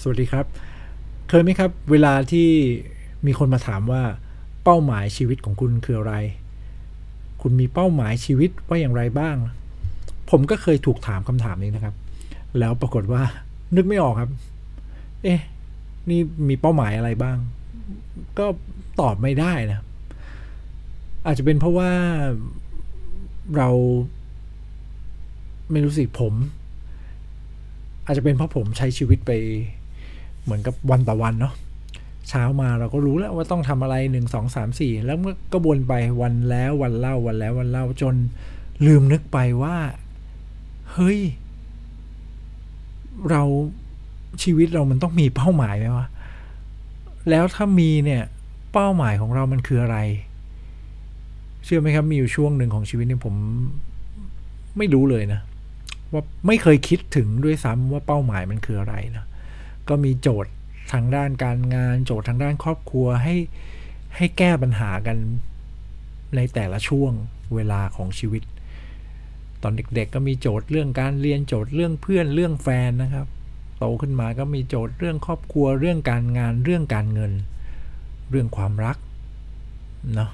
สวัสดีครับ เคยไหมครับ เวลาที่มีคนมาถามว่า เป้าหมายชีวิตของคุณคืออะไร คุณมีเป้าหมายชีวิตว่าอย่างไรบ้าง ผมก็เคยถูกถามคำถามนี้นะครับ แล้วปรากฏว่า นึกไม่ออกครับ เอ๊ะ นี่มีเป้าหมายอะไรบ้าง ก็ตอบไม่ได้นะ อาจจะเป็นเพราะว่าเรา ไม่รู้สิผม อาจจะเป็นเพราะผมใช้ชีวิตไปเหมือนกับวันต่อวันเนาะเช้ามาเราก็รู้แล้วว่าต้องทำอะไรหนึ่งสองสามสี่แล้วก็วนไปวันแล้ววันเล่าวันแล้ววันเล่าจนลืมนึกไปว่า เฮ้ย เราชีวิตเรามันต้องมีเป้าหมายไหมวะแล้วถ้ามีเนี่ยเป้าหมายของเรามันคืออะไร เชื่อไหมครับมีอยู่ช่วงหนึ่งของชีวิตเนี่ยผมไม่รู้เลยนะ ว่าไม่เคยคิดถึงด้วยซ้ำว่าเป้าหมายมันคืออะไรนะก็มีโจทย์ทางด้านการงาน โจทย์ทางด้านครอบครัวให้ให้แก้ปัญหากันในแต่ละช่วงเวลาของชีวิต ตอนเด็กๆก็มีโจทย์เรื่องการเรียนโจทย์เรื่องเพื่อนเรื่องแฟนนะครับ โตขึ้นมาก็มีโจทย์เรื่องครอบครัวเรื่องการงานเรื่องการเงิน เรื่องความรักเนาะ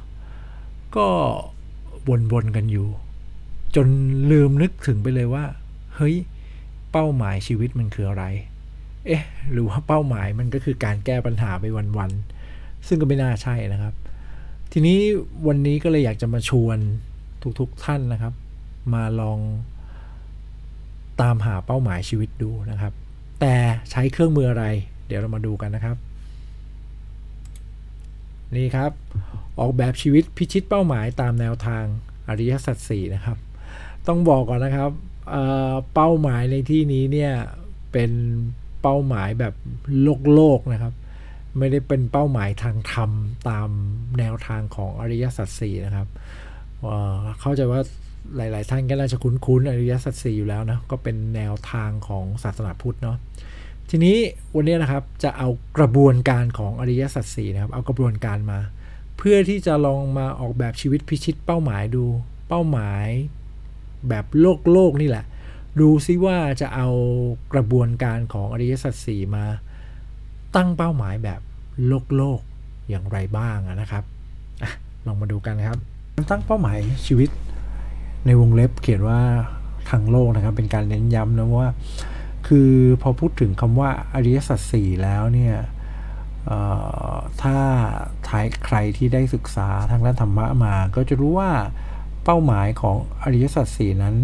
ก็วนๆกันอยู่ จนลืมนึกถึงไปเลยว่า เฮ้ย เป้าหมายชีวิตมันคืออะไร เอ๊ะ หรือว่าเป้าหมายมันก็คือการแก้ปัญหาไปวันๆ ซึ่งก็ไม่น่าใช่นะครับ ทีนี้วันนี้ก็เลยอยากจะมาชวนทุกๆท่านนะครับ มาลองตามหาเป้าหมายชีวิตดูนะครับ แต่ใช้เครื่องมืออะไร เดี๋ยวเรามาดูกันนะครับ นี่ครับ ออกแบบชีวิตพิชิตเป้าหมายตามแนวทางอริยสัจสี่นะครับ ต้องบอกก่อนนะครับ เป้าหมายในที่นี้เนี่ยเป็นเป้าหมายแบบโลกโลกนะครับ ไม่ได้เป็นเป้าหมายทางธรรมตามแนวทางของอริยสัจสี่นะครับเข้าใจว่าหลาย ๆ ท่านก็น่าจะคุ้น ๆ อริยสัจสี่อยู่แล้วนะ ก็เป็นแนวทางของศาสนาพุทธเนาะทีนี้วันนี้นะครับจะเอากระบวนการของอริยสัจสี่นะครับ เอากระบวนการมา เพื่อที่จะลองมาออกแบบชีวิตพิชิตเป้าหมายดู เป้าหมาย แบบโลกโลกนี่แหละ ดูซิว่าจะเอากระบวนการของอริยสัจสี่มา ตั้งเป้าหมายแบบโลกโลกอย่างไรบ้างนะครับอลองมาดูกันครับ ตั้งเป้าหมายชีวิตในวงเล็บเขียนว่าทางโลกนะครับเป็นการเน้นย้ำนะว่า คือพอพูดถึงคำว่าอริยสัจสี่แล้วเนี่ยถ้าทายใครที่ได้ศึกษาทางด้านธรรมะมา ก็จะรู้ว่า เป้าหมายของอริยสัจสี่นั้น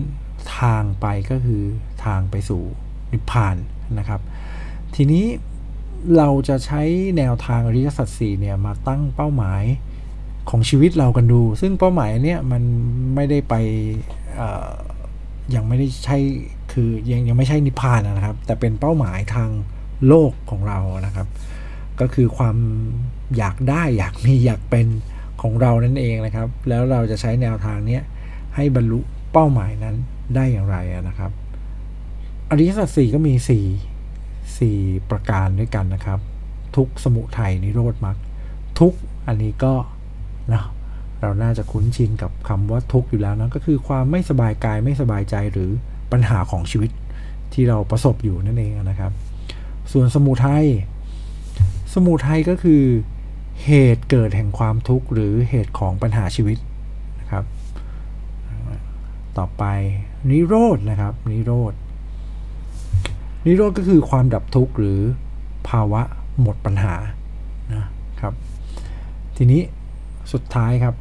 ทางไปก็คือทางไปสู่นิพพานนะครับ ทีนี้เราจะใช้แนวทางอริยสัจสี่เนี่ยมาตั้งเป้าหมายของชีวิตเรากันดู ซึ่งเป้าหมายเนี่ยมันไม่ได้ไปยังไม่ได้ใช่คือยังยังไม่ใช่นิพพานนะครับ แต่เป็นเป้าหมายทางโลกของเรานะครับ ก็คือความอยากได้อยากมีอยากเป็น ของเรานั่นเองนะครับ แล้วเราจะใช้แนวทางนี้ให้บรรลุเป้าหมายนั้นได้อย่างไรนะครับอริยสัจสี่ก็มี4 4ประการด้วยกันนะครับ ทุกสมุทัยนิโรธมรรคทุกอันนี้ก็นะเราน่าจะคุ้นชินกับคำว่าทุกข์อยู่แล้วนะก็คือความไม่สบายกายไม่สบายใจหรือปัญหาของชีวิตที่เราประสบอยู่นั่นเองนะครับ ส่วนสมุทัยสมุทัยก็คือ เหตุเกิดแห่งความทุกข์หรือเหตุของปัญหาชีวิตนะครับ ต่อไปนิโรธนะครับนิโรธนิโรธก็คือความดับทุกข์หรือภาวะหมดปัญหานะครับ ทีนี้สุดท้ายครับ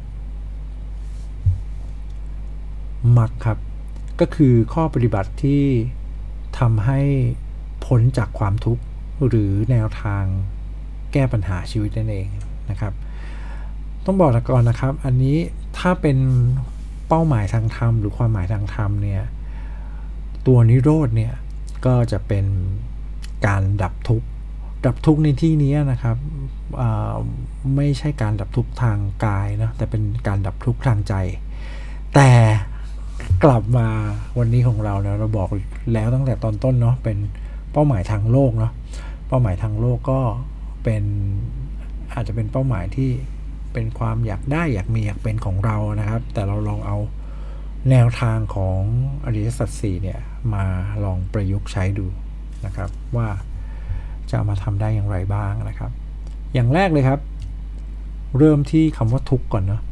มักครับ ก็คือข้อปฏิบัติที่ทำให้พ้นจากความทุกข์หรือแนวทางแก้ปัญหาชีวิตนั่นเอง นะครับ ต้องบอกก่อนนะครับ อันนี้ถ้าเป็นเป้าหมายทางธรรมหรือความหมายทางธรรมเนี่ยตัวนิโรธเนี่ยก็จะเป็นการดับทุกข์ดับทุกข์ในที่นี้นะครับไม่ใช่การดับทุกข์ทางกายนะแต่เป็นการดับทุกข์ทางใจ แต่กลับมาวันนี้ของเราเนี่ยเราบอกแล้วตั้งแต่ตอนต้นเนาะเป็นเป้าหมายทางโลกเนาะเป้าหมายทางโลกก็เป็น อาจจะเป็นเป้าหมายที่เป็นความอยากได้อยากมีอยากเป็นของเรานะครับ แต่เราลองเอาแนวทางของอริยสัจสี่เนี่ยมาลองประยุกต์ใช้ดูนะครับ ว่าจะามาทำได้อย่างไรบ้างนะครับ อย่างแรกเลยครับ เริ่มที่คำว่าทุกข์ก่อนเนาะ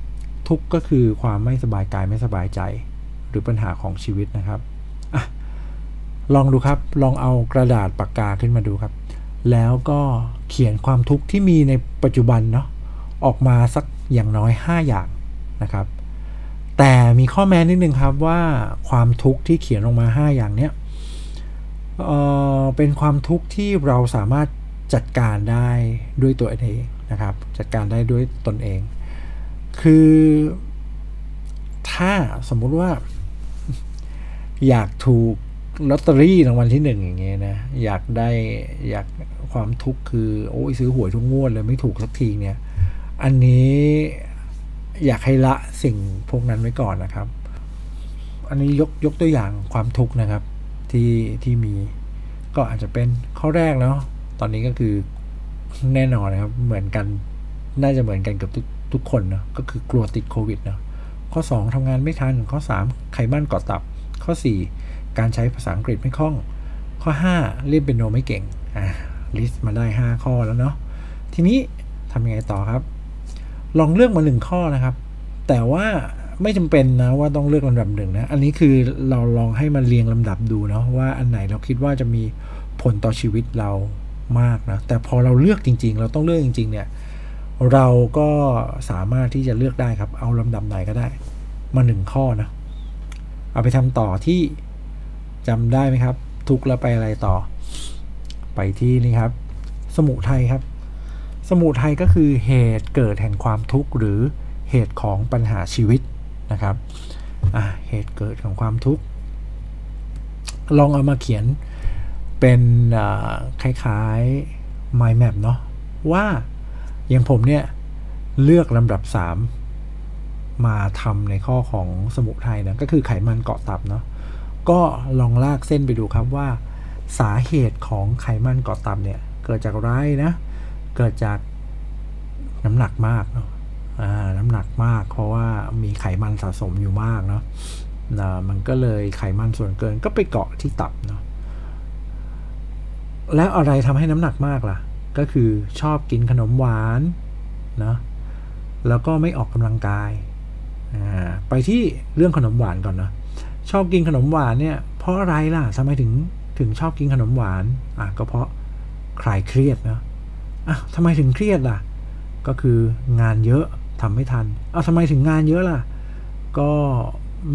ทุกข์ก็คือความไม่สบายกายไม่สบายใจ หรือปัญหาของชีวิตนะครับอลองดูครับลองเอากระดาษปากกาขึ้นมาดูครับ แล้วก็ เขียนความทุกข์ที่มีในปัจจุบันเนาะออกมาสักอย่างน้อย 5 อย่างนะครับ แต่มีข้อแม้นิดนึงครับว่าความทุกข์ที่เขียนลงมา 5 อย่างเนี้ยเอ่อเป็นความทุกข์ที่เราสามารถจัดการได้ด้วยตัวเองนะครับ จัดการได้ด้วยตนเอง คือถ้าสมมุติว่า อยากถูกลอตเตอรี่รางวัลที่หนึ่งอย่างเงี้ยนะอยากได้อยาก ความทุกข์คือ โอ้ยซื้อหวยทุกงวดเลยไม่ถูกสักทีเนี่ย อันนี้อยากให้ละสิ่งพวกนั้นไว้ก่อนนะครับ อันนี้ยกยกตัวอย่างความทุกข์นะครับที่ที่มีก็อาจจะเป็นข้อแรกเนาะตอนนี้ก็คือแน่นอนนะครับ เหมือนกันน่าจะเหมือนกันกับทุกทุกคนเนาะก็คือกลัวติดโควิดเนาะข้อ 2ทำงานไม่ทัน ข้อ 3 ไขมันเกาะตับ ข้อ 4 การใช้ภาษาอังกฤษไม่คล่อง ข้อ 5 เล่นเป็นโนไม่เก่งอ่า ลิสต์มาได้ 5 ข้อแล้วเนาะทีนี้ทำยังไงต่อครับ ลองเลือกมาหนึ่งข้อนะครับ แต่ว่าไม่จำเป็นนะว่าต้องเลือกลำดับหนึ่งนะ อันนี้คือเราลองให้มันเรียงลำดับดูเนาะว่าอันไหนเราคิดว่าจะมีผลต่อชีวิตเรามากนะ แต่พอเราเลือกจริง ๆ เราต้องเลือกจริง ๆ เนี่ย เราก็สามารถที่จะเลือกได้ครับ เอาลำดับไหนก็ได้ มาหนึ่งข้อนะ เอาไปทำต่อที่จำได้ไหมครับ ทุกแล้วไปอะไรต่อ ไปที่นี่ครับ สมุทัยครับ สมุทัยก็คือเหตุเกิดแห่งความทุกข์หรือเหตุของปัญหาชีวิตนะครับเหตุเกิดของความทุกข์ ลองเอามาเขียนเป็นคล้ายๆ mind map เนาะว่าอย่างผมเนี่ย เลือกลำดับ 3 มาทำในข้อของสมุทัยนะก็คือไขมันเกาะตับเนาะก็ลองลากเส้นไปดูครับว่า สาเหตุของไขมันเกาะตับเนี่ย เกิดจากอะไรนะ เกิดจากน้ำหนักมากเนาะน้ำหนักมาก เพราะว่ามีไขมันสะสมอยู่มากเนาะนะมันก็เลยไขมันส่วนเกินก็ไปเกาะที่ตับเนาะแล้วอะไรทำให้น้ำหนักมากล่ะ ก็คือชอบกินขนมหวานนะแล้วก็ไม่ออกกำลังกายไปที่เรื่องขนมหวานก่อนนะชอบกินขนมหวานเนี่ยเพราะอะไรล่ะทำไมถึง ถึงชอบกินขนมหวานอะก็เพราะคลายเครียดนะอะทำไมถึงเครียดล่ะ ก็คืองานเยอะทำไม่ทันเอาทำไมถึงงานเยอะล่ะ ก็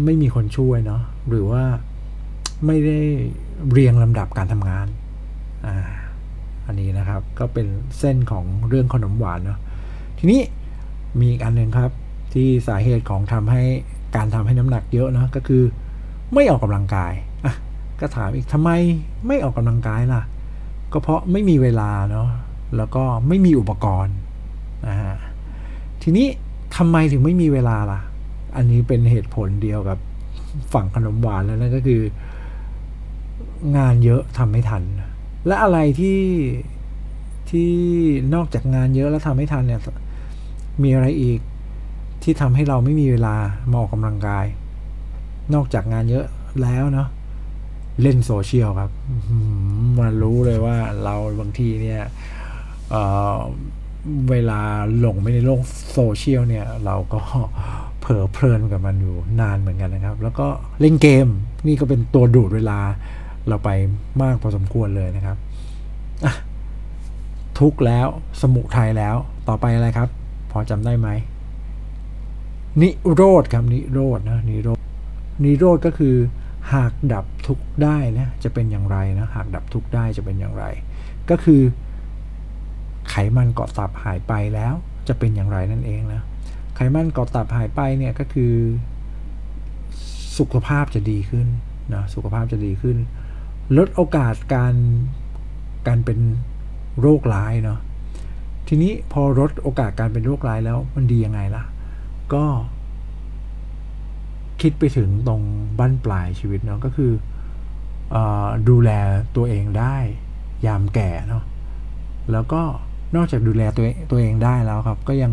ไม่มีคนช่วยเนาะหรือว่าไม่ได้เรียงลำดับการทำงานอ่าอันนี้นะครับก็เป็นเส้นของเรื่องขนมหวานเนาะทีนี้มีอีกอันหนึ่งครับ ที่สาเหตุของทำให้การทำให้น้ำหนักเยอะนะก็คือ ไม่ออกกำลังกาย ก็ถามอีกทำไมไม่ออกกำลังกายล่ะ ก็เพราะไม่มีเวลาเนาะแล้วก็ไม่มีอุปกรณ์อ่าทีนี้ทำไมถึงไม่มีเวลาล่ะ อันนี้เป็นเหตุผลเดียวกับฝั่งขนมหวานแล้วนั่นก็คือ งานเยอะทำไม่ทัน และอะไรที่ที่นอกจากงานเยอะแล้วทำไม่ทันเนี่ยมีอะไรอีกที่ทำให้เราไม่มีเวลามาออกกำลังกาย นอกจากงานเยอะแล้วเนาะ เล่นโซเชียลครับมันรู้เลยว่าเราบางทีเนี่ยเเวลาหลงไปในโลกโซเชียลเนี่ย เราก็เผลอเพลินกับมันอยู่นานเหมือนกันนะครับ แล้วก็เล่นเกมนี่ก็เป็นตัวดูดเวลาเราไปมากพอสมควรเลยนะครับ ทุกแล้วสมุทัยแล้วต่อไปอะไรครับ พอจำได้ไหมนิโรธครับนิโรธนะนิโรธนิโรธก็คือ หากดับทุกข์ได้นะจะเป็นอย่างไรนะหากดับทุกข์ได้จะเป็นอย่างไร ก็คือ ไขมันเกาะตับหายไปแล้วจะเป็นอย่างไรนั่นเองนะไขมันเกาะตับหายไปเนี่ยก็คือ สุขภาพจะดีขึ้นนะสุขภาพจะดีขึ้น ลดโอกาสการการเป็นโรคร้ายเนาะทีนี้พอลดโอกาสการเป็นโรคร้ายแล้วมันดียังไงล่ะ ก็ คิดไปถึงตรงบั้นปลายชีวิตเนาะก็คืออดูแลตัวเองได้ยามแก่เนาะแล้วก็นอกจากดูแลตัวตัวเองได้แล้วครับ ก็ยัง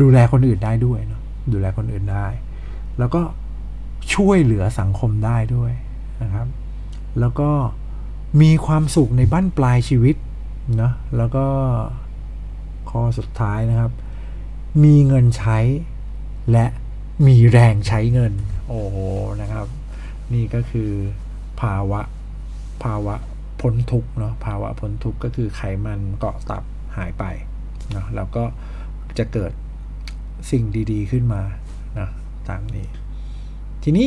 ดูแลคนอื่นได้ด้วยเนาะดูแลคนอื่นได้ แล้วก็ช่วยเหลือสังคมได้ด้วยนะครับ แล้วก็มีความสุขในบั้นปลายชีวิตเนาะแล้วก็ข้อสุดท้ายนะครับ มีเงินใช้และมีแรงใช้เงิน โอ้โหนะครับ นี่ก็คือภาวะภาวะพ้นทุกเนาะภาวะพ้นทุกก็คือไขมันเกาะตับหายไปเนาะแล้วก็จะเกิดสิ่งดีๆขึ้นมานะตามนี้ ทีนี้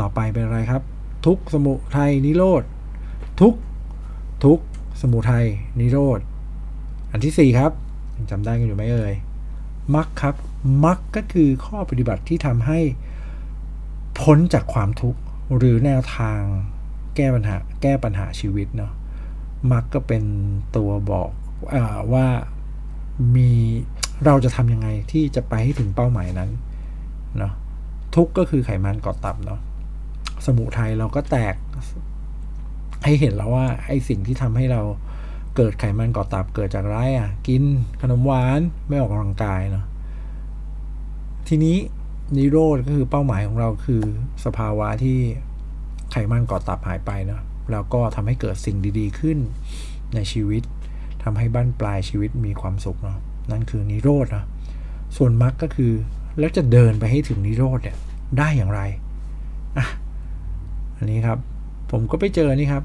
ต่อไปเป็นอะไรครับ ทุกสมุทัยนิโรธทุกทุกสมุทัยนิโรธอันที่สี่ครับยังจำได้กันอยู่ไหมเอ่ยมักครับมักก็คือข้อปฏิบัติที่ทำให้ พ้นจากความทุกข์หรือแนวทางแก้ปัญหาแก้ปัญหาชีวิตเนาะมักก็เป็นตัวบอกอว่ามีเราจะทำยังไงที่จะไปให้ถึงเป้าหมายนั้นเนาะทุกข์ก็คือไขมันเกาะตับเนาะสมุทัยเราก็แตกให้เห็นแล้วว่าไอ้สิ่งที่ทำให้เราเกิดไขมันเกาะตับเกิดจากไรอะ กินขนมหวานไม่ออกกำลังกายเนาะทีนี้ นิโรธก็คือเป้าหมายของเราคือสภาวะที่ไขมันเกาะตับหายไปเนาะแล้วก็ทำให้เกิดสิ่งดีๆขึ้นในชีวิตทำให้บ้านปลายชีวิตมีความสุขเนาะนั่นคือนิโรธนะส่วนมรรคก็คือแล้วจะเดินไปให้ถึงนิโรธเนี่ยได้อย่างไรอะอันนี้ครับ ผมก็ไปเจอนี่ครับ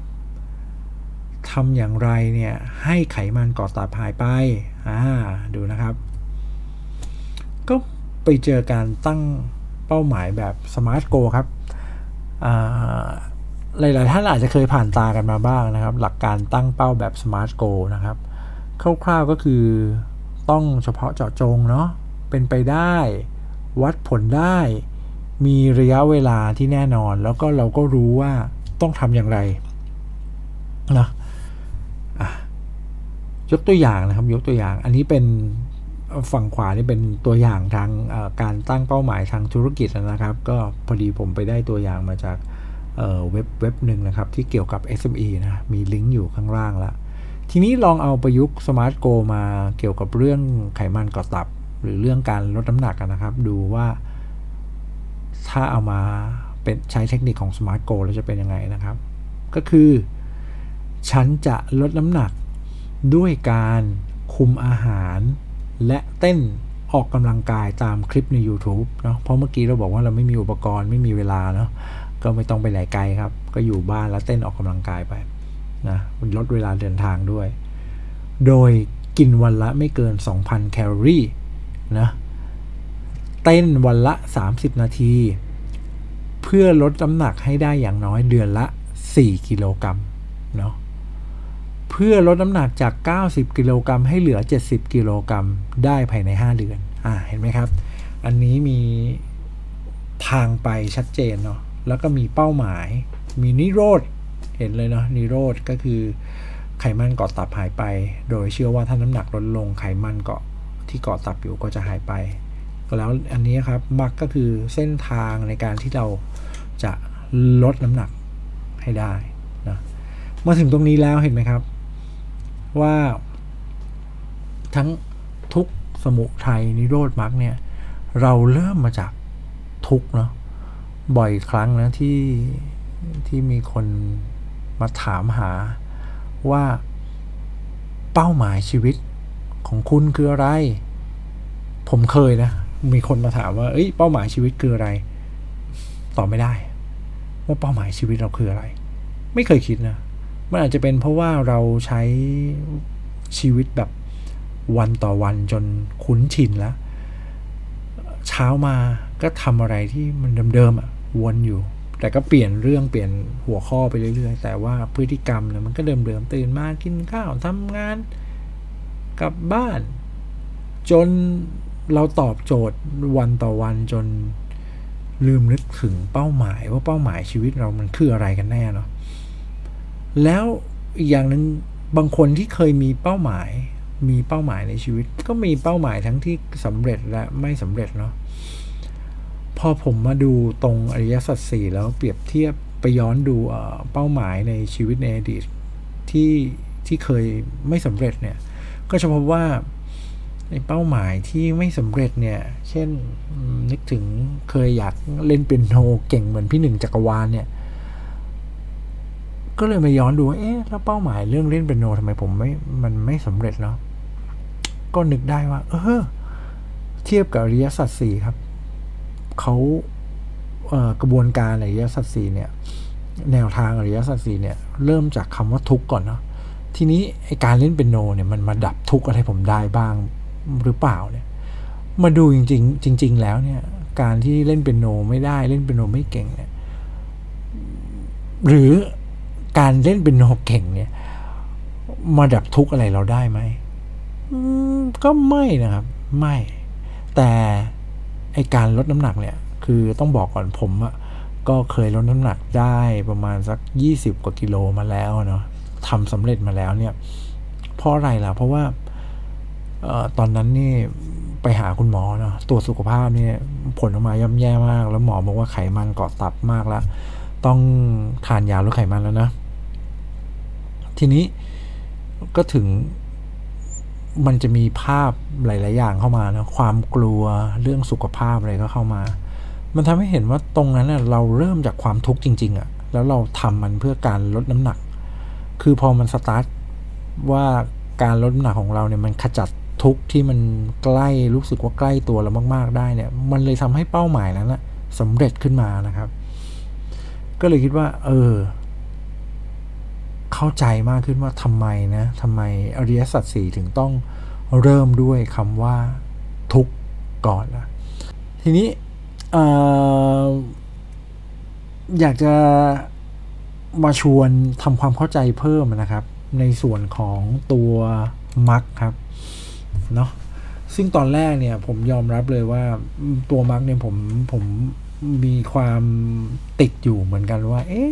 ทำอย่างไรเนี่ยให้ไขมันเกาะตับหายไปอ่าดูนะครับ ไปเจอการตั้งเป้าหมายแบบสมาร์ทโกครับหลาย ๆ ท่านอาจจะเคยผ่านตากันมาบ้างนะครับ หลักการตั้งเป้าแบบสมาร์ทโกนะครับ คร่าว ๆ ก็คือต้องเฉพาะเจาะจงเนาะเป็นไปได้ วัดผลได้ มีระยะเวลาที่แน่นอน แล้วก็เราก็รู้ว่าต้องทำอย่างไรนะฮะยกตัวอย่างนะครับ ยกตัวอย่าง อันนี้เป็น ฝั่งขวานี่เป็นตัวอย่างทางการตั้งเป้าหมายทางธุรกิจนะครับ ก็พอดีผมไปได้ตัวอย่างมาจากเว็บเว็บหนึ่งนะครับ ที่เกี่ยวกับ SME นะมีลิงก์อยู่ข้างล่างละทีนี้ลองเอาประยุกต์ SMART goalมาเกี่ยวกับเรื่องไขมันก่อตับ หรือเรื่องการลดน้ำหนักนะครับ ดูว่า ถ้าเอามาเป็นใช้เทคนิคของสมาร์ทโกแล้วจะเป็นยังไงนะครับ ก็คือ ฉันจะลดน้ำหนักด้วยการคุมอาหาร และเต้นออกกำลังกายตามคลิปใน YouTube เนาะเพราะเมื่อกี้เราบอกว่าเราไม่มีอุปกรณ์ไม่มีเวลาเนาะก็ไม่ต้องไปไหนไกลครับ ก็อยู่บ้านแล้วเต้นออกกำลังกายไปนะลดเวลาเดินทางด้วย โดยกินวันละไม่เกิน 2,000 แคลอรี่นะเต้นวันละ 30 นาที เพื่อลดน้ำหนักให้ได้อย่างน้อยเดือนละ 4 กิโลกรัมเนาะ เพื่อลดน้ำหนักจาก 90 กิโลกรัมให้เหลือ 70 กิโลกรัมได้ภายใน 5 เดือน อ่า เห็นไหมครับ อันนี้มีทางไปชัดเจนเนาะ แล้วก็มีเป้าหมาย มีนิโรธ เห็นเลยเนาะ นิโรธก็คือไขมันเกาะตับหายไป โดยเชื่อว่าถ้าน้ำหนักลดลงไขมันเกาะที่เกาะตับอยู่ก็จะหายไป แล้วอันนี้ครับ มักก็คือเส้นทางในการที่เราจะลดน้ำหนักให้ได้นะมาถึงตรงนี้แล้วเห็นไหมครับ ว่าทั้งทุกสมุทัยนิโรธมรรคเนี่ย เราเริ่มมาจากทุกเนาะบ่อยครั้งนะที่ที่มีคนมาถามหาว่าเป้าหมายชีวิตของคุณคืออะไร ผมเคยนะ มีคนมาถามว่า เอ้ย เป้าหมายชีวิตคืออะไร ตอบไม่ได้ ว่าเป้าหมายชีวิตเราคืออะไร ไม่เคยคิดนะ มันอาจจะเป็นเพราะว่าเราใช้ชีวิตแบบวันต่อวันจนคุ้นชินแล้วเช้ามาก็ทำอะไรที่มันเดิมๆอะวนอยู่ แต่ก็เปลี่ยนเรื่องเปลี่ยนหัวข้อไปเรื่อยๆ แต่ว่าพฤติกรรมเนี่ยมันก็เดิมๆตื่นมากินข้าวทำงานกลับบ้าน จนเราตอบโจทย์วันต่อวันจนลืมนึกถึงเป้าหมายว่าเป้าหมายชีวิตเรามันคืออะไรกันแน่เนาะ แล้วอีกอย่างหนึ่งบางคนที่เคยมีเป้าหมาย มีเป้าหมายในชีวิต ก็มีเป้าหมายทั้งที่สำเร็จและไม่สำเร็จเนาะพอผมมาดูตรงอริยสัจสี่แล้วเปรียบเทียบไปย้อนดูเป้าหมายในชีวิตในอดีตที่ที่เคยไม่สำเร็จเนี่ย ก็จะพบว่าในเป้าหมายที่ไม่สำเร็จเนี่ย เช่นนึกถึงเคยอยากเล่นเป็นโนเก่งเหมือนพี่หนึ่งจักรวาลเนี่ย ก็เลยมาย้อนดูว่าเอ๊ะแล้วเป้าหมายเรื่องเล่นเปียโนทำไมผมไม่มันไม่สำเร็จเนาะก็นึกได้ว่า เออ เทียบกับอริยสัจสี่ครับเขาเกระบวนการอริยสัจสี่เนี่ย แนวทางอริยสัจสี่เนี่ย เริ่มจากคำว่าทุกข์ก่อนเนาะทีนี้ไอการเล่นเป็นโนเนี่ยมันมาดับทุกข์อะไรผมได้บ้างหรือเปล่าเนี่ย มาดูจริง ๆ จริง ๆ แล้วเนี่ย การที่เล่นเป็นโนไม่ได้เล่นเป็นโนไม่เก่งเนี่ยหรือ การเล่นเป็นโนเก่งเนี่ย มาดับทุกข์อะไรเราได้ไหมก็ไม่นะครับ ไม่ แต่ไอการลดน้ำหนักเนี่ย คือต้องบอกก่อนผมอะก็เคยลดน้ำหนักได้ประมาณสักยี่สิบกว่ากิโลมาแล้วเนาะทำสำเร็จมาแล้วเนี่ย เพราะอะไรล่ะ เพราะว่าออตอนนั้นนี่ไปหาคุณหมอเนาะตรวจสุขภาพเนี่ยผลออกมาย่ำแย่มาก แล้วหมอบอกว่าไขมันเกาะตับมากแล้ว ต้องทานยาลดไขมันแล้วนะ ทีนี้ก็ถึงมันจะมีภาพหลาย ๆ อย่างเข้ามานะความกลัวเรื่องสุขภาพอะไรก็เข้ามา มันทำให้เห็นว่าตรงนั้นเเราเริ่มจากความทุกข์จริง ๆอะ่ะแล้วเราทำมันเพื่อการลดน้ำหนัก คือพอมันสตาร์ทว่าการลดน้ำหนักของเราเนี่ยมันขจัดทุกข์ที่มันใกล้รู้สึกว่าใกล้ตัวเรามาก ๆ ได้เนี่ย มันเลยทำให้เป้าหมายนั้นนะสำเร็จขึ้นมานะครับ ก็เลยคิดว่า เออ เข้าใจมากขึ้นว่าทำไมนะทำไมอริยสัจสี่ถึงต้องเริ่มด้วยคำว่าทุกข์ก่อนลนะทีนี้ออยากจะมาชวนทำความเข้าใจเพิ่มนะครับ ในส่วนของตัวมักครับเนาะซึ่งตอนแรกเนี่ยผมยอมรับเลยว่าตัวมักเนี่ยผมผมมีความติดอยู่เหมือนกันว่า เอ๊ะ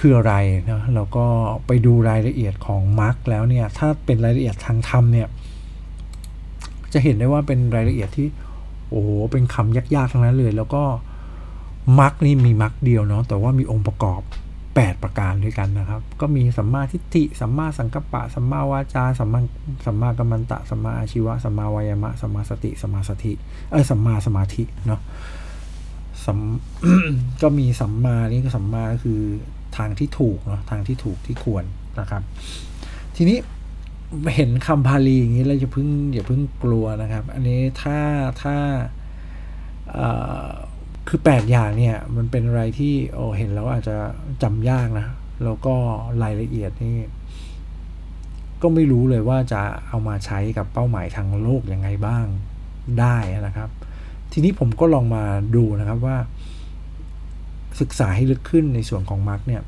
คืออะไรนะแล้วก็ไปดูรายละเอียดของมาร์กแล้วเนี่ย ถ้าเป็นรายละเอียดทางธรรมเนี่ย จะเห็นได้ว่าเป็นรายละเอียดที่โอ้โหเป็นคำยากๆทั้งนั้นเลย แล้วก็มาร์กนี่มีมาร์กเดียวเนาะแต่ว่ามีองค์ประกอบ 8 ประการด้วยกันนะครับ ก็มีสัมมาทิฏฐิสัมมาสังกัปปะสัมมาวาจาสัมมาสัมมากัมมันตะสัมมาอาชีวะสัมมาวายามะสัมมาสติสัมมาสติเอ้ยสัมมาสมาธิเนาะสัมก็มีสัมมานี่ก็สัมมาคือ ทางที่ถูกเนาะทางที่ถูกที่ควรนะครับ ทีนี้เห็นคำพาลีอย่างนี้เราจะพึ่งอย่าพึ่งกลัวนะครับ อันนี้ถ้าถ้าคือแปดอย่างเนี่ยมันเป็นอะไรที่โอ้เห็นแล้วอาจจะจำยากนะ แล้วก็รายละเอียดนี่ก็ไม่รู้เลยว่าจะเอามาใช้กับเป้าหมายทางโลกยังไงบ้างได้นะครับ ทีนี้ผมก็ลองมาดูนะครับว่า ศึกษาให้ลึกขึ้นในส่วนของมาร์กเนี่ย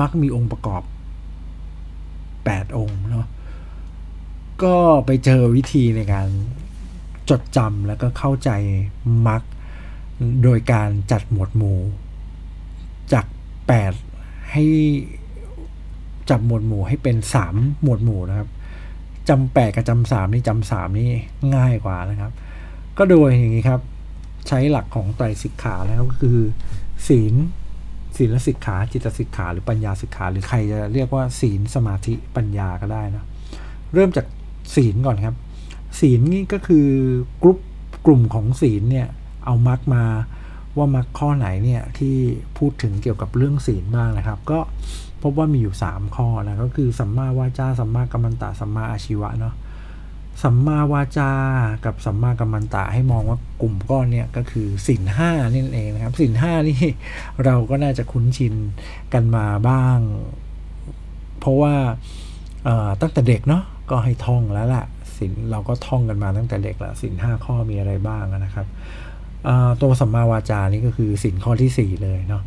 มาร์กมีองค์ประกอบ 8 องค์เนาะก็ไปเจอวิธีในการจดจำแล้วก็เข้าใจมาร์กโดยการจัดหมวดหมู่ จาก 8 ให้จับหมวดหมู่ให้เป็น 3 หมวดหมู่นะครับจำแปดกับจำสามนี่จำสามนี่ง่ายกว่านะครับ ก็โดยอย่างนี้ครับ ใช้หลักของไตรสิกขาแล้วก็คือ ศีลศีลสิกขาจิตสิกขาหรือปัญญาสิกขา หรือใครจะเรียกว่า ศีลสมาธิปัญญาก็ได้นะเริ่มจากศีลก่อนครับ ศีลนี่ก็คือกลุ่มกลุ่มของศีลเนี่ยเอามักมาว่ามักข้อไหนเนี่ยที่พูดถึงเกี่ยวกับเรื่องศีลบ้างนะครับ ก็พบว่ามีอยู่ 3 ข้อนะก็คือสัมมาวาจาสัมมากัมมันตะสัมมาอาชีวะเนาะ สัมมาวาจา กับสัมมากัมมันตะให้มองว่ากลุ่มก้อนเนี่ยก็คือสินห้านี่เองนะครับสินห้านี่เราก็น่าจะคุ้นชินกันมาบ้าง เพราะว่าตั้งแต่เด็กเนาะก็ให้ท่องแล้วแหละสินเราก็ท่องกันมาตั้งแต่เด็กล้วสินห้าข้อมีอะไรบ้างนะครับตัวสัมมาวาจานี่ก็คือสินข้อที่ 4 เลยเนาะ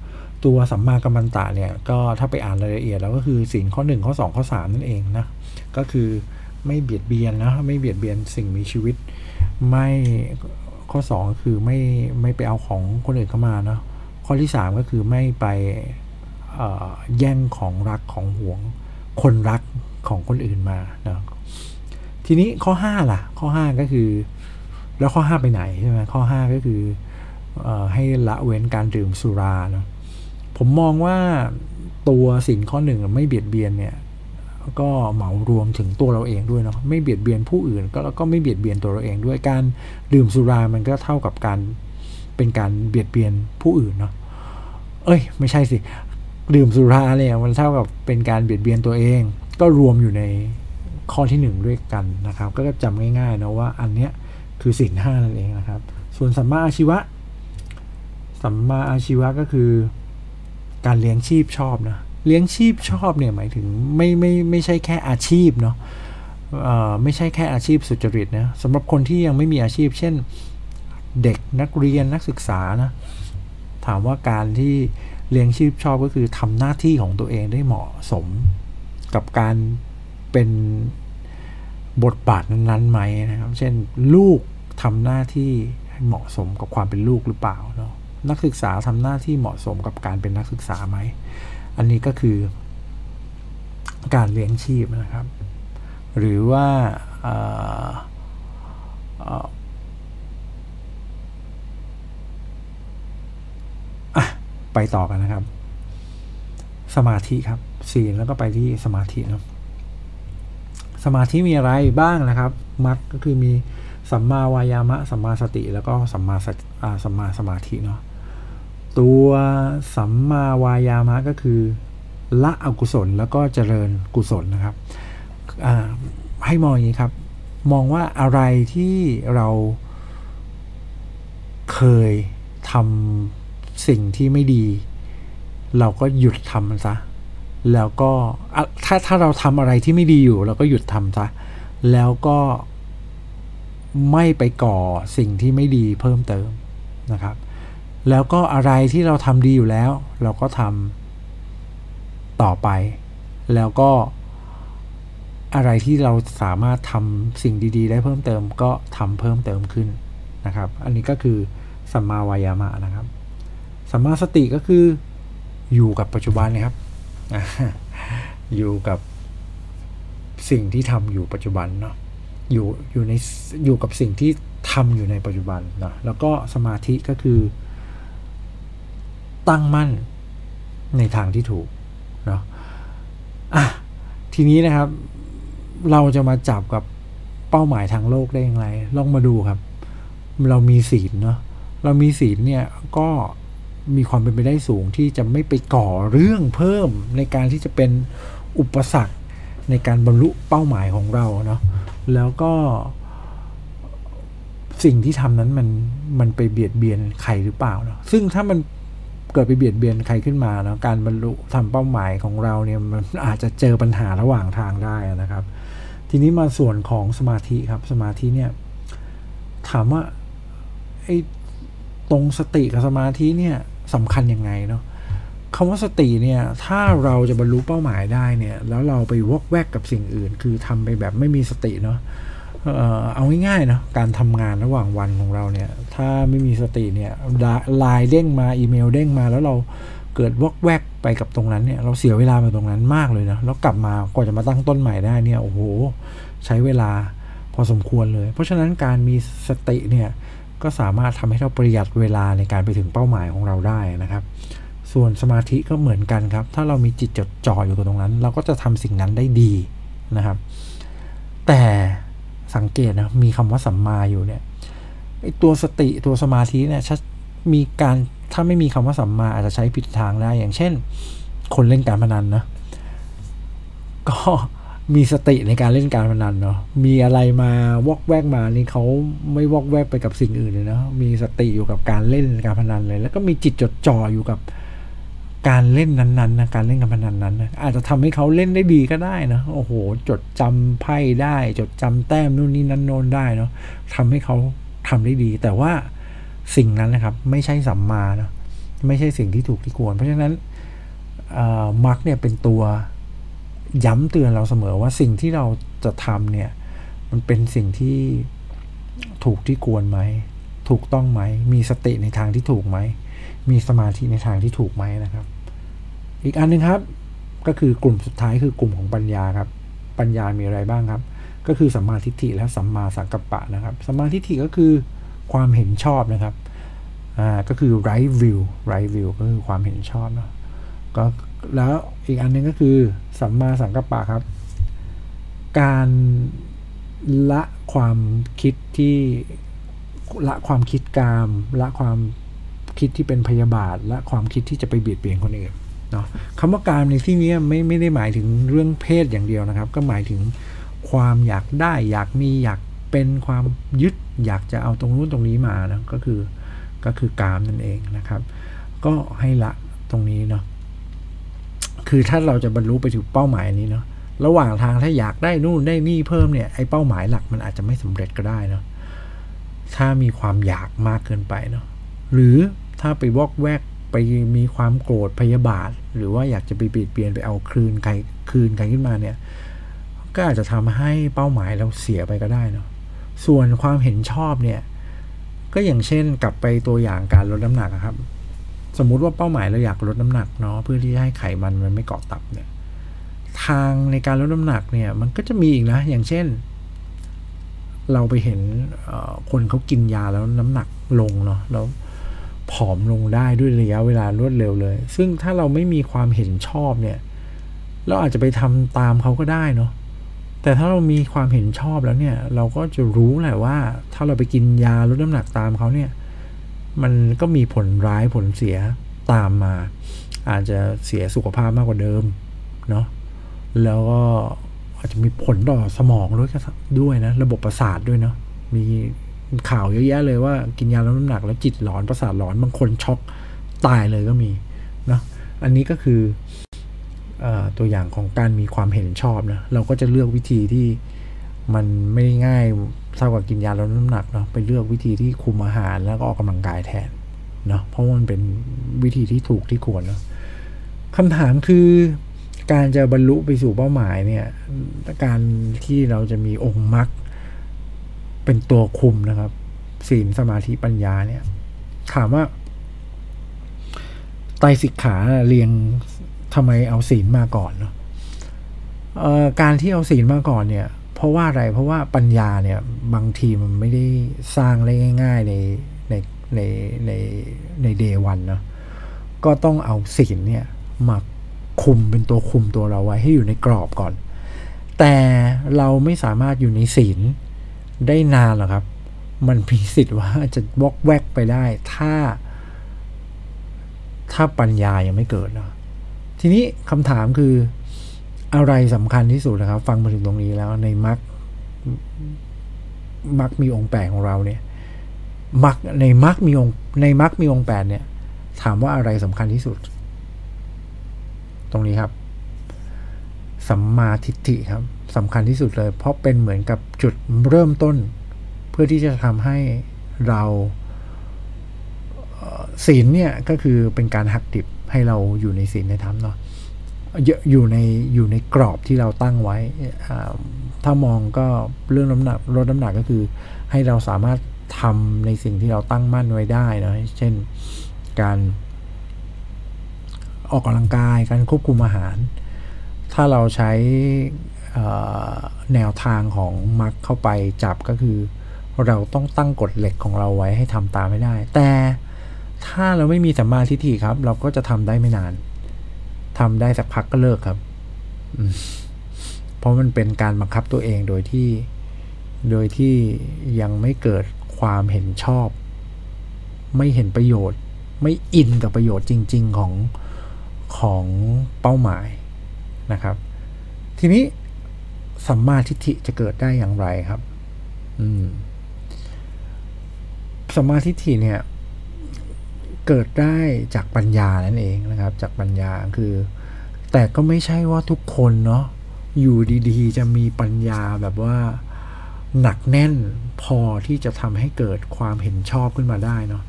ตัวสัมมากัมมันตะเนี่ยก็ถ้าไปอ่านรายละเอียดแล้วก็คือสินข้อ 1 ข้อ 2 ข้อ 3 นั่นเองนะก็คือ ไม่เบียดเบียนนะไม่เบียดเบียนสิ่งมีชีวิต ไม่ข้อ 2 คือไม่ไม่ไปเอาของคนอื่นเข้ามาเนาะข้อที่ 3 ก็คือไม่ไปแย่งของรักของห่วง คนรักของคนอื่นมานะทีนี้ข้อ 5 ล่ะ ข้อ 5 ก็คือ แล้วข้อ 5 ไปไหนใช่ไหมข้อ 5 ก็คืออให้ละเว้นการดื่มสุราเนาะผมมองว่าตัวสิ่งข้อหนึ่งไม่เบียดเบียนเนี่ย ก็เหมารวมถึงตัวเราเองด้วยเนาะไม่เบียดเบียนผู้อื่นก็แล้วก็ไม่เบียดเบียนตัวเราเองด้วยการดื่มสุรามันก็เท่ากับการเป็นการเบียดเบียนผู้อื่นเนาะเอ้ย ไม่ใช่สิดื่มสุราเนี่ยมันเท่ากับเป็นการเบียดเบียนตัวเอง ก็รวมอยู่ในข้อที่หนึ่งด้วยกันนะครับ ก็จำง่ายๆนะว่าอันเนี้ยคือสินห้านั่นเองนะครับ ส่วนสัมมาอาชีวะสัมมาอาชีวะก็คือการเลี้ยงชีพชอบนะ เลี้ยงชีพชอบเนี่ยหมายถึงไม่ไม่ไม่ใช่แค่อาชีพเนาะเอ่อไม่ใช่แค่อาชีพสุจริตนะสำหรับคนที่ยังไม่มีอาชีพ เช่นเด็กนักเรียนนักศึกษานะถามว่าการที่เลี้ยงชีพชอบก็คือทำหน้าที่ของตัวเองได้เหมาะสมกับการเป็นบทบาทนั้นๆไหมนะครับ เช่นลูกทำหน้าที่ให้เหมาะสมกับความเป็นลูกหรือเปล่าเนาะนักศึกษาทำหน้าที่เหมาะสมกับการเป็นนักศึกษาไหม อันนี้ก็คือการเลี้ยงชีพนะครับ หรือว่าไปต่อกันนะครับ สมาธิครับศีลแล้วก็ไปที่สมาธินะสมาธิมีอะไรบ้างนะครับมัดก็คือมีสัมมาวายามะ สัมมาสติ แล้วก็สัมมาสัมมาสมาธิเนาะ ตัวสัมมาวายามะก็คือละอกุศลแล้วก็เจริญกุศลนะครับให้มองอย่างนี้ครับ มองว่าอะไรที่เราเคยทำสิ่งที่ไม่ดี เราก็หยุดทำมันซะแล้วก็ถ้าถ้าเราทำอะไรที่ไม่ดีอยู่ เราก็หยุดทำซะแล้วก็ไม่ไปก่อสิ่งที่ไม่ดีเพิ่มเติมนะครับ แล้วก็อะไรที่เราทำดีอยู่แล้ว เราก็ทำต่อไป แล้วก็อะไรที่เราสามารถทำสิ่งดี ๆ ได้เพิ่มเติม ก็ทำเพิ่มเติมขึ้นนะครับ อันนี้ก็คือสัมมาวายามะนะครับสัมมาสติก็คืออยู่กับปัจจุบันนะครับ อยู่กับสิ่งที่ทำอยู่ปัจจุบันเนาะอยู่อยู่ในอยู่กับสิ่งที่ทำอยู่ในปัจจุบันนะแล้วก็สมาธิก็คือ ตั้งมั่นในทางที่ถูกเนาะอะทีนี้นะครับ เราจะมาจับกับเป้าหมายทางโลกได้อย่างไร ลองมาดูครับ เรามีศีลเนาะเรามีศีลเนี่ยก็มีความเป็นไปได้สูงที่จะไม่ไปก่อเรื่องเพิ่มในการที่จะเป็นอุปสรรคในการบรรลุเป้าหมายของเราเนาะแล้วก็ สิ่งที่ทำนั้นมันมันไปเบียดเบียนใครหรือเปล่าเนาะซึ่งถ้ามัน เกิดไปเบียดเบียนใครขึ้นมาเนาะการบรรลุทำเป้าหมายของเราเนี่ยมันอาจจะเจอปัญหาระหว่างทางได้นะครับ ทีนี้มาส่วนของสมาธิครับสมาธิเนี่ยถามว่าไอ้ตรงสติกับสมาธิเนี่ยสำคัญยังไงเนาะคำว่าสติเนี่ยถ้าเราจะบรรลุเป้าหมายได้เนี่ยแล้วเราไปวอกแวกกับสิ่งอื่น คือทำไปแบบไม่มีสติเนาะ เอาง่ายๆเนาะการทำงานระหว่างวันของเราเนี่ย ถ้าไม่มีสติเนี่ยไลน์เด้งมาอีเมลเด้งมาแล้วเราเกิดวอกแวกไปกับตรงนั้นเนี่ย เราเสียเวลาไปตรงนั้นมากเลยนะแล้วกลับมากว่าจะมาตั้งต้นใหม่ได้เนี่ยโอ้โห ใช้เวลาพอสมควรเลย เพราะฉะนั้นการมีสติเนี่ยก็สามารถทำให้เราประหยัดเวลาในการไปถึงเป้าหมายของเราได้นะครับ ส่วนสมาธิก็เหมือนกันครับ ถ้าเรามีจิตจดจ่ออยู่กับตรงนั้น เราก็จะทำสิ่งนั้นได้ดีนะครับ แต่ สังเกตนะมีคำว่าสัมมาอยู่เนี่ยตัวสติตัวสมาธิเนี่ยมีการถ้าไม่มีคำว่าสัมมาอาจจะใช้ผิดทางได้ อย่างเช่น คนเล่นการพนันนะก็มีสติในการเล่นการพนันเนาะมีอะไรมาวอกแวกมานี่เขาไม่วอกแวกไปกับสิ่งอื่นเลยนะมีสติอยู่กับการเล่นการพนันเลย แล้วก็มีจิตจดจ่ออยู่กับ การเล่นนั้นๆนะการเล่นการพนันนั้นนะอาจจะทำให้เขาเล่นได้ดีก็ได้นะโอ้โห จดจำไพ่ได้ จดจำแต้มนู่นนี่นั่นโน้นได้เนาะทำให้เขาทำได้ดี แต่ว่าสิ่งนั้นนะครับ ไม่ใช่สัมมานะไม่ใช่สิ่งที่ถูกที่ควร เพราะฉะนั้นมาร์กเนี่ยเป็นตัวย้ำเตือนเราเสมอว่าสิ่งที่เราจะทำเนี่ย มันเป็นสิ่งที่ถูกที่ควรไหม ถูกต้องไหม มีสติในทางที่ถูกไหม มีสมาธิในทางที่ถูกไหมนะครับ อีกอันหนึ่งครับ ก็คือกลุ่มสุดท้ายคือกลุ่มของปัญญาครับ ปัญญามีอะไรบ้างครับ ก็คือสัมมาทิฏฐิและสัมมาสังกัปปะนะครับสัมมาทิฏฐิก็คือความเห็นชอบนะครับอ่าก็คือ right view right view ก็คือความเห็นชอบนะก็แล้วอีกอันนึงก็คือสัมมาสังกัปปะครับ การละความคิดที่ละความคิดกามละความคิดที่เป็นพยาบาทละความคิดที่จะไปเบียดเบียนคนอื่น เนาะคำว่ากามในที่นี้ไม่ไม่ได้หมายถึงเรื่องเพศอย่างเดียวนะครับ ก็หมายถึงความอยากได้อยากมีอยากเป็นความยึดอยากจะเอาตรงนู้นตรงนี้มานะก็คือก็คือกามนั่นเองนะครับ ก็ให้ละตรงนี้เนาะคือถ้าเราจะบรรลุไปถึงเป้าหมายนี้เนาะระหว่างทางถ้าอยากได้นู่นได้นี่เพิ่มเนี่ยไอ้เป้าหมายหลักมันอาจจะไม่สำเร็จก็ได้เนาะถ้ามีความอยากมากเกินไปเนาะหรือถ้าไปวอกแวก ไปมีความโกรธพยาบาท หรือว่าอยากจะไปเปลี่ยนเปลี่ยนไปเอาคืนใครคืนใครขึ้นมาเนี่ย ก็อาจจะทำให้เป้าหมายเราเสียไปก็ได้เนาะส่วนความเห็นชอบเนี่ย ก็อย่างเช่นกลับไปตัวอย่างการลดน้ำหนักครับ สมมุติว่าเป้าหมายเราอยากลดน้ำหนักเนาะเพื่อที่จะให้ไขมันมันไม่เกาะตับเนี่ยทางในการลดน้ำหนักเนี่ยมันก็จะมีอีกนะอย่างเช่น เราไปเห็นคนเขากินยาแล้วน้ำหนักลงเนาะแล้ว ผอมลงได้ด้วยระยะเวลารวดเร็วเลย ซึ่งถ้าเราไม่มีความเห็นชอบเนี่ยเราอาจจะไปทำตามเขาก็ได้เนาะแต่ถ้าเรามีความเห็นชอบแล้วเนี่ย เราก็จะรู้แหละว่า ถ้าเราไปกินยาลดน้ำหนักตามเขาเนี่ย มันก็มีผลร้ายผลเสียตามมา อาจจะเสียสุขภาพมากกว่าเดิมเนาะแล้วก็อาจจะมีผลต่อสมองด้วยด้วยนะ ระบบประสาทด้วยเนาะมี ข่าวเยอะแยะเลยว่ากินยาลดน้ำหนักแล้วจิตหลอนประสาทหลอนบางคนช็อกตายเลยก็มีเนาะอันนี้ก็คือตัวอย่างของการมีความเห็นชอบนะเราก็จะเลือกวิธีที่มันไม่ได้ง่ายเท่ากับกินยาลดน้ำหนักเนาะไปเลือกวิธีที่คุมอาหารแล้วก็ออกกำลังกายแทนเนาะเพราะมันเป็นวิธีที่ถูกที่ควรเนาะคำถามคือการจะบรรลุไปสู่เป้าหมายเนี่ยการที่เราจะมีองค์มรรค เป็นตัวคุมนะครับ ศีลสมาธิปัญญาเนี่ย ถามว่า ไตรสิกขาเรียงทำไมเอาศีลมาก่อนเนาะการที่เอาศีลมาก่อนเนี่ย เพราะว่าอะไรเพราะว่าปัญญาเนี่ย บางทีมันไม่ได้สร้างได้ง่าย ๆในในในในในเดวันเนาะก็ต้องเอาศีลเนี่ยมาคุมเป็นตัวคุมตัวเราไว้ให้อยู่ในกรอบก่อน แต่เราไม่สามารถอยู่ในศีล ได้นานหรอครับ มันมีสิทธิ์ว่าจะวอกแวกไปได้ ถ้า ถ้าปัญญายังไม่เกิดเนาะทีนี้คำถามคืออะไรสำคัญที่สุดนะครับ ฟังมาถึงตรงนี้แล้วในมักมักมีองค์แปดของเราเนี่ยมักในมักมีองค์ในมักมีองค์แปดเนี่ย ถามว่าอะไรสำคัญที่สุด ตรงนี้ครับ สัมมาทิฏฐิครับสำคัญที่สุดเลย เพราะเป็นเหมือนกับจุดเริ่มต้น เพื่อที่จะทำให้เราศีลเนี่ยก็คือเป็นการหักดิบให้เราอยู่ในศีลในธรรมเนาะอยู่ในอยู่ในกรอบที่เราตั้งไว้ ถ้ามองก็เรื่องน้ำหนักลดน้ำหนักก็คือ ให้เราสามารถทำในสิ่งที่เราตั้งมั่นไว้ได้นะเช่นการออกกำลังกายการควบคุมอาหาร ถ้าเราใช้แนวทางของมักเข้าไปจับก็คือ เราต้องตั้งกฎเหล็กของเราไว้ให้ทำตามไม่ได้ แต่ถ้าเราไม่มีสัมมาทิฏฐิครับ เราก็จะทำได้ไม่นานทำได้สักพักก็เลิกครับ เพราะมันเป็นการบังคับตัวเองโดยที่ โดยที่ยังไม่เกิดความเห็นชอบ ไม่เห็นประโยชน์ ไม่อินกับประโยชน์จริง ๆของของเป้าหมาย นะครับ ทีนี้สัมมาทิฏฐิจะเกิดได้อย่างไรครับ อืมสัมมาทิฏฐิเนี่ย เกิดได้จากปัญญานั่นเองนะครับ จากปัญญาคือ แต่ก็ไม่ใช่ว่าทุกคนเนาะอยู่ดีๆ จะมีปัญญาแบบว่าหนักแน่นพอที่จะทำให้เกิดความเห็นชอบขึ้นมาได้เนาะ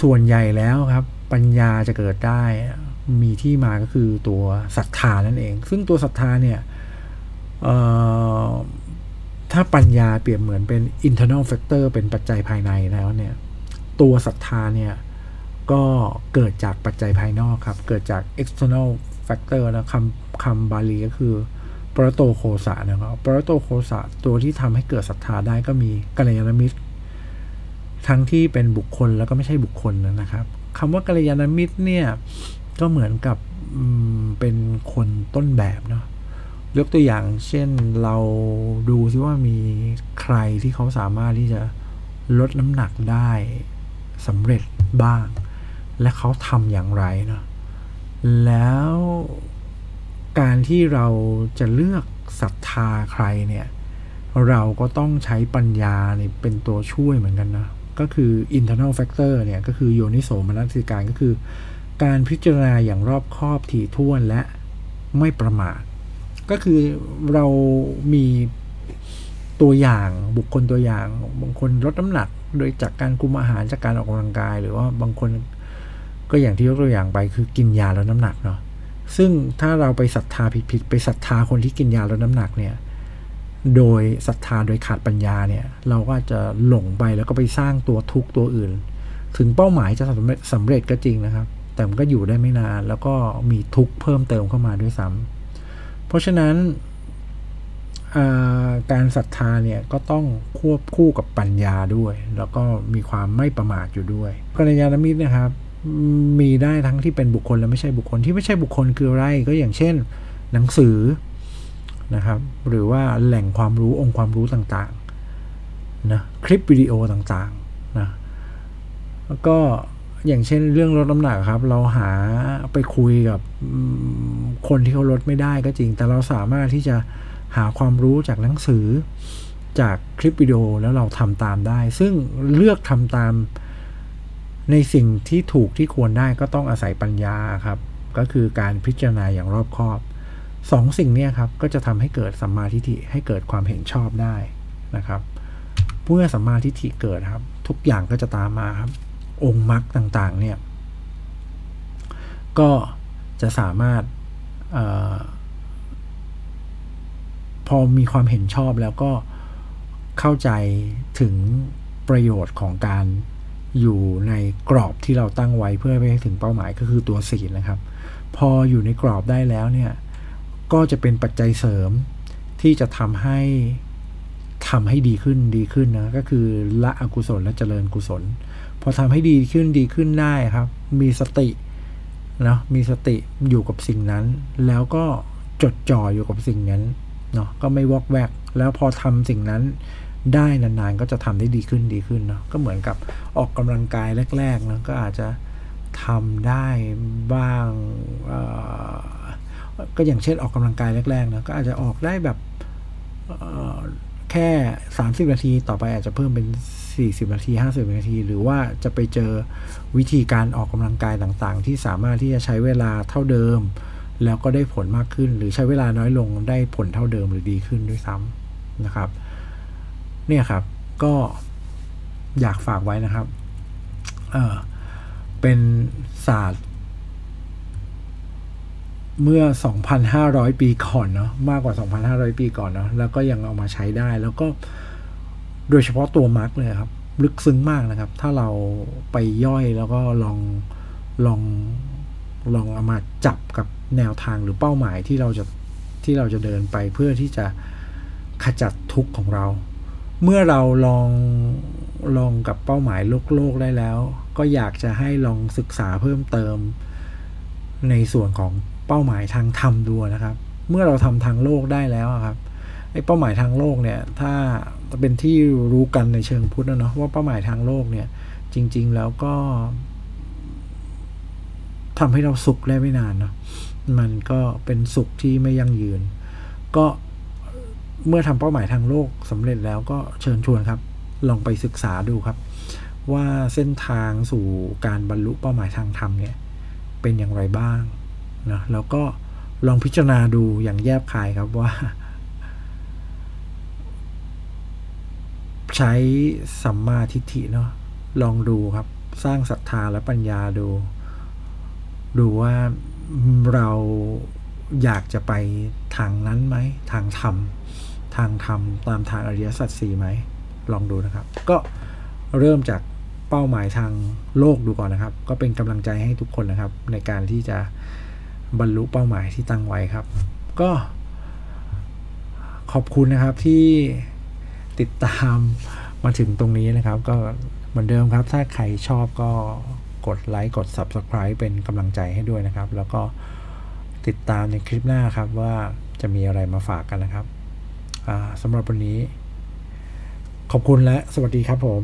ส่วนใหญ่แล้วครับ ปัญญาจะเกิดได้ มีที่มาก็คือตัวศรัทธานั่นเอง ซึ่งตัวศรัทธาเนี่ยถ้าปัญญาเปรียบเหมือนเป็น internal factor เป็นปัจจัยภายในแล้วเนี่ย ตัวศรัทธาเนี่ย ก็เกิดจากปัจจัยภายนอกครับ เกิดจาก external factor นะคำคำบาลีก็คือปรโตโคสะนะครับปรโตโคสะตัวที่ทำให้เกิดศรัทธาได้ก็มีกัลยาณมิตร ทั้งที่เป็นบุคคลแล้วก็ไม่ใช่บุคคลนะครับคำว่ากัลยาณมิตรเนี่ย ก็เหมือนกับเป็นคนต้นแบบเนาะยกตัวอย่างเช่นเราดูซิว่ามีใครที่เขาสามารถที่จะลดน้ำหนักได้สำเร็จบ้าง และเขาทำอย่างไรเนาะแล้วการที่เราจะเลือกศรัทธาใครเนี่ย เราก็ต้องใช้ปัญญาเนี่ยเป็นตัวช่วยเหมือนกันนะ ก็คือ internal factor เนี่ย ก็คือโยนิโสมนสิการก็คือ การพิจารณาอย่างรอบคอบถี่ถ้วนและไม่ประมาท ก็คือเรามีตัวอย่างบุคคลตัวอย่าง บางคนลดน้ำหนัก โดยจากการคุมอาหารจากการออกกำลังกาย หรือว่าบางคนก็อย่างที่ยกตัวอย่างไปคือกินยาลดน้ำหนักเนาะซึ่งถ้าเราไปศรัทธาผิดๆไปศรัทธาคนที่กินยาลดน้ำหนักเนี่ยโดยศรัทธาโดยขาดปัญญาเนี่ย เราก็จะหลงไปแล้วก็ไปสร้างตัวทุกข์ตัวอื่น ถึงเป้าหมายจะสำเร็จสำเร็จก็จริงนะครับ แต่มันก็อยู่ได้ไม่นาน แล้วก็มีทุกข์เพิ่มเติมเข้ามาด้วยซ้ำเพราะฉะนั้นการศรัทธาเนี่ยก็ต้องควบคู่กับปัญญาด้วย แล้วก็มีความไม่ประมาทอยู่ด้วยกัลยาณมิตรนะครับ มีได้ทั้งที่เป็นบุคคลและไม่ใช่บุคคลที่ไม่ใช่บุคคลคืออะไรก็อย่างเช่น หนังสือนะครับ หรือว่าแหล่งความรู้องค์ความรู้ต่างๆนะคลิปวิดีโอต่างๆนะแล้วก็ อย่างเช่นเรื่องลดน้ำหนักครับ เราหาไปคุยกับคนที่เขาลดไม่ได้ก็จริง แต่เราสามารถที่จะหาความรู้จากหนังสือจากคลิปวิดีโอแล้วเราทำตามได้ ซึ่งเลือกทำตามในสิ่งที่ถูกที่ควรได้ก็ต้องอาศัยปัญญาครับ ก็คือการพิจารณาอย่างรอบคอบสองสิ่งนี้ครับ ก็จะทำให้เกิดสัมมาทิฏฐิให้เกิดความเห็นชอบได้นะครับเมื่อสัมมาทิฏฐิเกิดครับ ทุกอย่างก็จะตามมาครับ องค์มรรคต่างๆเนี่ยก็จะสามารถพอมีความเห็นชอบแล้วก็เข้าใจถึงประโยชน์ของการอยู่ในกรอบที่เราตั้งไว้เพื่อไปถึงเป้าหมายก็คือตัวศีลนะครับ พออยู่ในกรอบได้แล้วเนี่ยก็จะเป็นปัจจัยเสริมที่จะทำให้ทำให้ดีขึ้นดีขึ้นนะก็คือละอกุศลและเจริญกุศล พอทำให้ดีขึ้นดีขึ้นได้ครับ มีสตินะมีสติอยู่กับสิ่งนั้น แล้วก็จดจ่ออยู่กับสิ่งนั้นเนาะก็ไม่วอกแวก แล้วพอทำสิ่งนั้นได้นานๆ ก็จะทำได้ดีขึ้นดีขึ้นเนาะก็เหมือนกับออกกำลังกายแรกๆนะก็อาจจะทำได้บ้างก็อย่างเช่นออกกำลังกายแรกๆนะก็อาจจะออกได้แบบแค่ 30 นาทีต่อไปอาจจะเพิ่มเป็น 40 นาที 50 นาที หรือว่าจะไปเจอวิธีการออกกำลังกายต่างๆ ที่สามารถที่จะใช้เวลาเท่าเดิม แล้วก็ได้ผลมากขึ้น หรือใช้เวลาน้อยลงได้ผลเท่าเดิมหรือดีขึ้นด้วยซ้ำนะครับ เนี่ยครับก็อยากฝากไว้นะครับเออเป็นศาสตร์ เมื่อ 2,500 ปีก่อนเนาะมากกว่า 2,500 ปีก่อนเนาะแล้วก็ยังเอามาใช้ได้แล้วก็ โดยเฉพาะตัวมาร์กเลยครับ ลึกซึ้งมากนะครับ ถ้าเราไปย่อยแล้วก็ลองลองลองเอามาจับกับแนวทางหรือเป้าหมายที่เราจะที่เราจะเดินไปเพื่อที่จะขจัดทุกข์ของเรา เมื่อเราลองลองกับเป้าหมายโลกโลกได้แล้ว ก็อยากจะให้ลองศึกษาเพิ่มเติม ในส่วนของเป้าหมายทางธรรมดูนะครับ เมื่อเราทำทางโลกได้แล้วครับ ไอ้เป้าหมายทางโลกเนี่ยถ้าเป็นที่รู้กันในเชิงพุทธนะเนาะว่าเป้าหมายทางโลกเนี่ยจริง ๆ แล้วก็ทำให้เราสุขได้ไม่นานเนาะมันก็เป็นสุขที่ไม่ยั่งยืน ก็เมื่อทำเป้าหมายทางโลกสำเร็จแล้วก็เชิญชวนครับ ลองไปศึกษาดูครับ ว่าเส้นทางสู่การบรรลุเป้าหมายทางธรรมเนี่ยเป็นอย่างไรบ้างนะแล้วก็ลองพิจารณาดูอย่างแยบคายครับว่า ใช้สัมมาทิฏฐิเนาะลองดูครับ สร้างศรัทธาและปัญญาดู ดูว่าเราอยากจะไปทางนั้นไหม ทางธรรม ทางธรรมตามทางอริยสัจสี่ไหม ลองดูนะครับ ก็เริ่มจากเป้าหมายทางโลกดูก่อนนะครับ ก็เป็นกำลังใจให้ทุกคนนะครับ ในการที่จะบรรลุเป้าหมายที่ตั้งไว้ครับ ก็ขอบคุณนะครับที่ ติดตามมาถึงตรงนี้นะครับ ก็เหมือนเดิมครับ ถ้าใครชอบก็กดไลค์กด Subscribe เป็นกำลังใจให้ด้วยนะครับ แล้วก็ติดตามในคลิปหน้าครับว่าจะมีอะไรมาฝากกันนะครับสำหรับวันนี้ ขอบคุณและสวัสดีครับผม